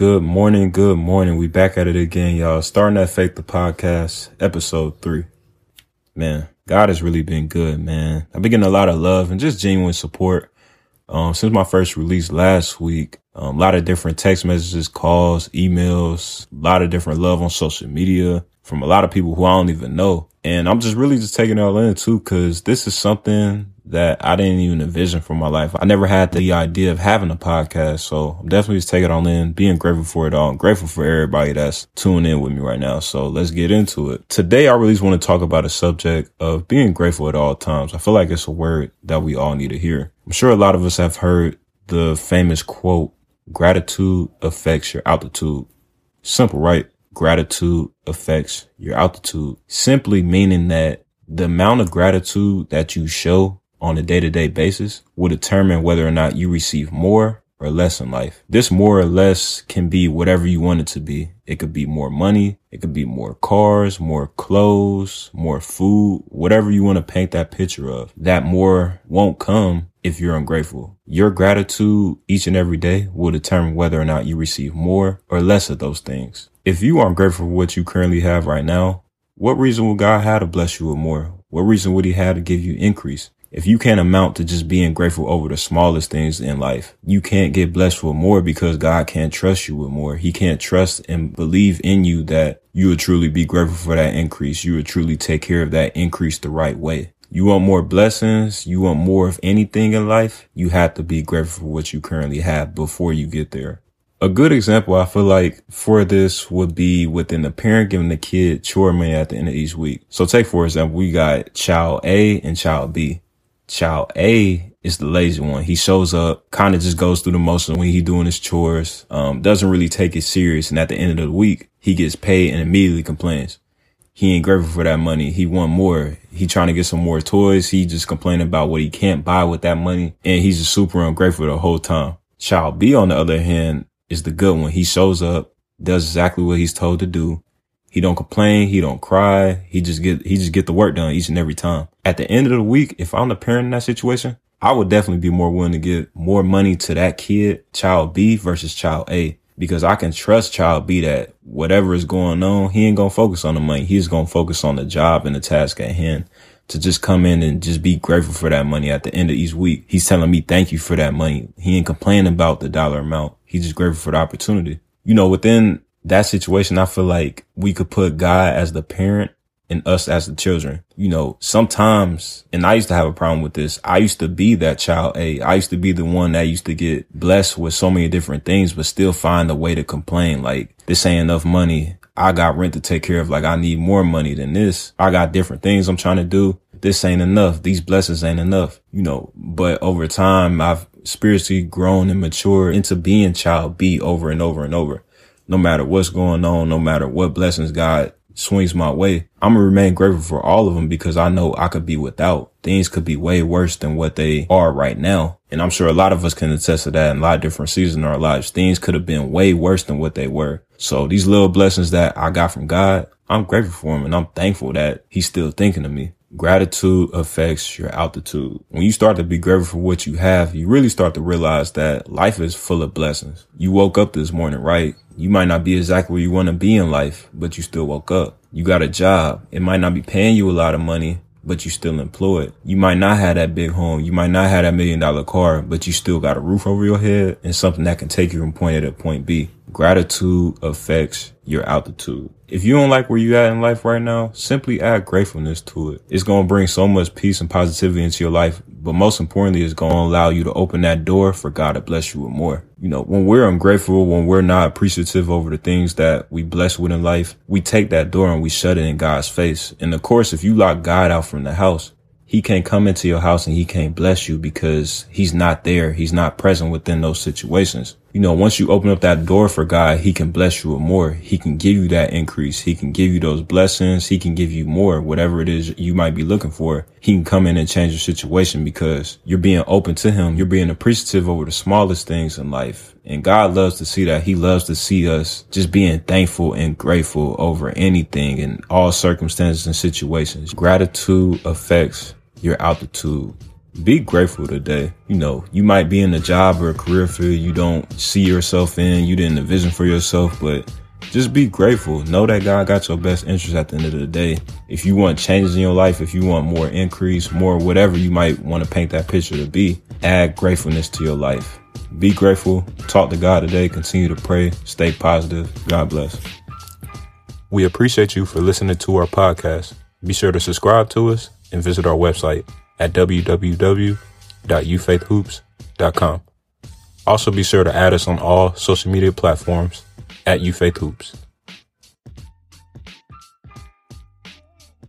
Good morning, good morning. We back at it again, y'all. Starting that Fake the Podcast, episode three. Man, God has really been good, man. I've been getting a lot of love and just genuine support. Um, since my first release last week, um, a lot of different text messages, calls, emails, a lot of different love on social media from a lot of people who I don't even know. And I'm just really just taking it all in too, cause this is something that I didn't even envision for my life. I never had the idea of having a podcast. So I'm definitely just taking it all in, being grateful for it all. I'm grateful for everybody that's tuning in with me right now. So let's get into it. Today, I really just want to talk about a subject of being grateful at all times. I feel like it's a word that we all need to hear. I'm sure a lot of us have heard the famous quote, gratitude affects your altitude. Simple, right? Gratitude affects your altitude. Simply meaning that the amount of gratitude that you show on a day to day basis will determine whether or not you receive more or less in life. This more or less can be whatever you want it to be. It could be more money. It could be more cars, more clothes, more food, whatever you want to paint that picture of. That more won't come if you're ungrateful. Your gratitude each and every day will determine whether or not you receive more or less of those things. If you aren't grateful for what you currently have right now, what reason will God have to bless you with more? What reason would he have to give you increase? If you can't amount to just being grateful over the smallest things in life, you can't get blessed with more because God can't trust you with more. He can't trust and believe in you that you would truly be grateful for that increase. You would truly take care of that increase the right way. You want more blessings. You want more of anything in life. You have to be grateful for what you currently have before you get there. A good example I feel like for this would be within the parent giving the kid chore money at the end of each week. So take for example, we got child A and child B child A is the lazy one. He shows up, kind of just goes through the motions when he doing his chores, um, doesn't really take it serious. And at the end of the week, he gets paid and immediately complains. He ain't grateful for that money. He want more. He trying to get some more toys. He just complaining about what he can't buy with that money. And he's just super ungrateful the whole time. Child B, on the other hand, is the good one. He shows up, does exactly what he's told to do, he don't complain. He don't cry. He just get, he just get the work done each and every time. At the end of the week, if I'm the parent in that situation, I would definitely be more willing to give more money to that kid, child B versus child A, because I can trust child B that whatever is going on, he ain't going to focus on the money. He's going to focus on the job and the task at hand to just come in and just be grateful for that money at the end of each week. He's telling me thank you for that money. He ain't complaining about the dollar amount. He's just grateful for the opportunity. You know, within that situation, I feel like we could put God as the parent and us as the children. You know, sometimes, and I used to have a problem with this. I used to be that child A. I used to be the one that used to get blessed with so many different things, but still find a way to complain. Like, this ain't enough money. I got rent to take care of. Like, I need more money than this. I got different things I'm trying to do. This ain't enough. These blessings ain't enough, you know, but over time, I've spiritually grown and matured into being child B over and over and over no matter what's going on, no matter what blessings God swings my way, I'm gonna remain grateful for all of them because I know I could be without. Things could be way worse than what they are right now. And I'm sure a lot of us can attest to that in a lot of different seasons in our lives. Things could have been way worse than what they were. So these little blessings that I got from God, I'm grateful for them and I'm thankful that he's still thinking of me. Gratitude affects your altitude. When you start to be grateful for what you have, you really start to realize that life is full of blessings. You woke up this morning, right? You might not be exactly where you want to be in life, but you still woke up. You got a job. It might not be paying you a lot of money, but you still employed. You might not have that big home. You might not have that million dollar car, but you still got a roof over your head and something that can take you from point A to point B. Gratitude affects your altitude. If you don't like where you at in life right now, simply add gratefulness to it. It's going to bring so much peace and positivity into your life. But most importantly, it's going to allow you to open that door for God to bless you with more. You know, when we're ungrateful, when we're not appreciative over the things that we bless with in life, we take that door and we shut it in God's face. And of course, if you lock God out from the house, he can't come into your house and he can't bless you because he's not there. He's not present within those situations. You know, once you open up that door for God, he can bless you with more. He can give you that increase. He can give you those blessings. He can give you more, whatever it is you might be looking for. He can come in and change your situation because you're being open to him. You're being appreciative over the smallest things in life. And God loves to see that. He loves to see us just being thankful and grateful over anything in all circumstances and situations. Gratitude affects your altitude. Be grateful today. You know, you might be in a job or a career field you don't see yourself in, you didn't envision for yourself, but just be grateful. Know that God got your best interest at the end of the day. If you want changes in your life, if you want more increase, more whatever you might want to paint that picture to be, add gratefulness to your life. Be grateful. Talk to God today. Continue to pray. Stay positive. God bless. We appreciate you for listening to our podcast. Be sure to subscribe to us and visit our website at www.ufaithhoops.com. Also be sure to add us on all social media platforms at ufaithhoops.